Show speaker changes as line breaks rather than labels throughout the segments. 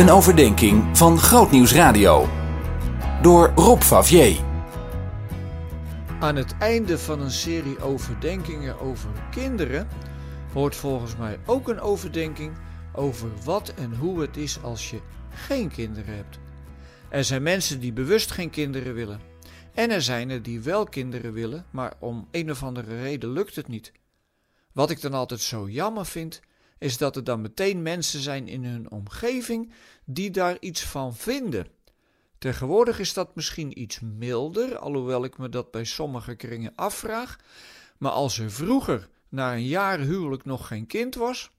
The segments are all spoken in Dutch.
Een overdenking van Grootnieuws Radio. Door Rob Favier.
Aan het einde van een serie overdenkingen over kinderen hoort volgens mij ook een overdenking over wat en hoe het is als je geen kinderen hebt. Er zijn mensen die bewust geen kinderen willen. En er zijn er die wel kinderen willen, maar om een of andere reden lukt het niet. Wat ik dan altijd zo jammer vind, is dat er dan meteen mensen zijn in hun omgeving die daar iets van vinden. Tegenwoordig is dat misschien iets milder, alhoewel ik me dat bij sommige kringen afvraag. Maar als er vroeger na een jaar huwelijk nog geen kind was,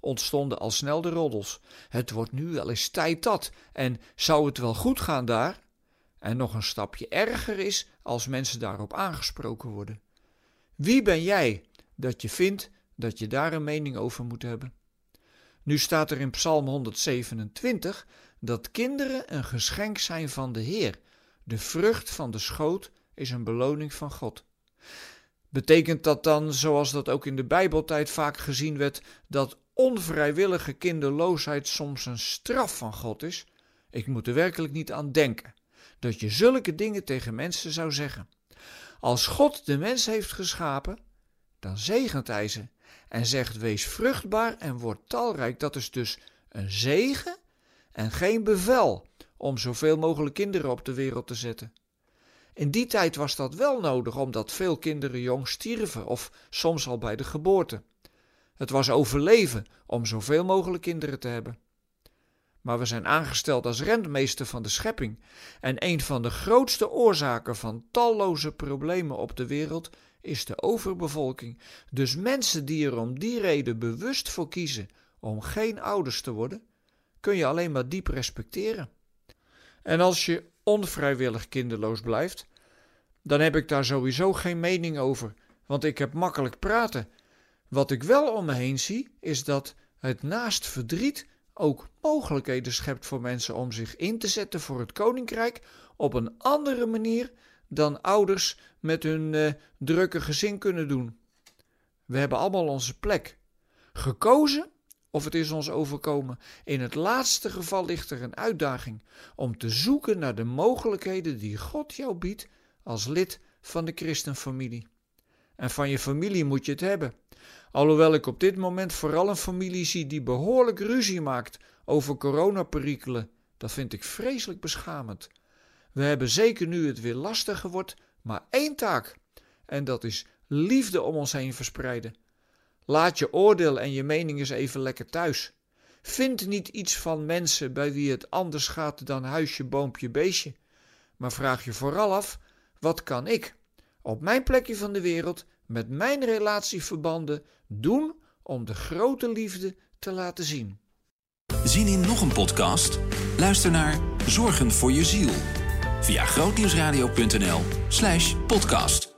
ontstonden al snel de roddels. Het wordt nu wel eens tijd dat. En zou het wel goed gaan daar? En nog een stapje erger is als mensen daarop aangesproken worden. Wie ben jij dat je vindt dat je daar een mening over moet hebben? Nu staat er in Psalm 127 dat kinderen een geschenk zijn van de Heer. De vrucht van de schoot is een beloning van God. Betekent dat dan, zoals dat ook in de Bijbeltijd vaak gezien werd, dat onvrijwillige kinderloosheid soms een straf van God is? Ik moet er werkelijk niet aan denken dat je zulke dingen tegen mensen zou zeggen. Als God de mens heeft geschapen, dan zegent hij ze en zegt: Wees vruchtbaar en word talrijk. Dat is dus een zegen en geen bevel om zoveel mogelijk kinderen op de wereld te zetten. In die tijd was dat wel nodig, omdat veel kinderen jong stierven of soms al bij de geboorte. Het was overleven om zoveel mogelijk kinderen te hebben. Maar we zijn aangesteld als rentmeester van de schepping. En een van de grootste oorzaken van talloze problemen op de wereld is de overbevolking. Dus mensen die er om die reden bewust voor kiezen om geen ouders te worden, kun je alleen maar diep respecteren. En als je onvrijwillig kinderloos blijft, dan heb ik daar sowieso geen mening over, want ik heb makkelijk praten. Wat ik wel om me heen zie, is dat het naast verdriet ook mogelijkheden schept voor mensen om zich in te zetten voor het koninkrijk op een andere manier dan ouders met hun uh, drukke gezin kunnen doen. We hebben allemaal onze plek. Gekozen of het is ons overkomen. In het laatste geval ligt er een uitdaging om te zoeken naar de mogelijkheden die God jou biedt als lid van de christenfamilie. En van je familie moet je het hebben. Alhoewel ik op dit moment vooral een familie zie die behoorlijk ruzie maakt over coronaperikelen. Dat vind ik vreselijk beschamend. We hebben zeker nu het weer lastiger wordt, maar één taak. En dat is liefde om ons heen verspreiden. Laat je oordeel en je mening eens even lekker thuis. Vind niet iets van mensen bij wie het anders gaat dan huisje, boompje, beestje. Maar vraag je vooral af: wat kan ik op mijn plekje van de wereld met mijn relatieverbanden doen om de grote liefde te laten zien?
Zien in nog een podcast? Luister naar Zorgen voor je ziel via grootnieuwsradio.nl/podcast.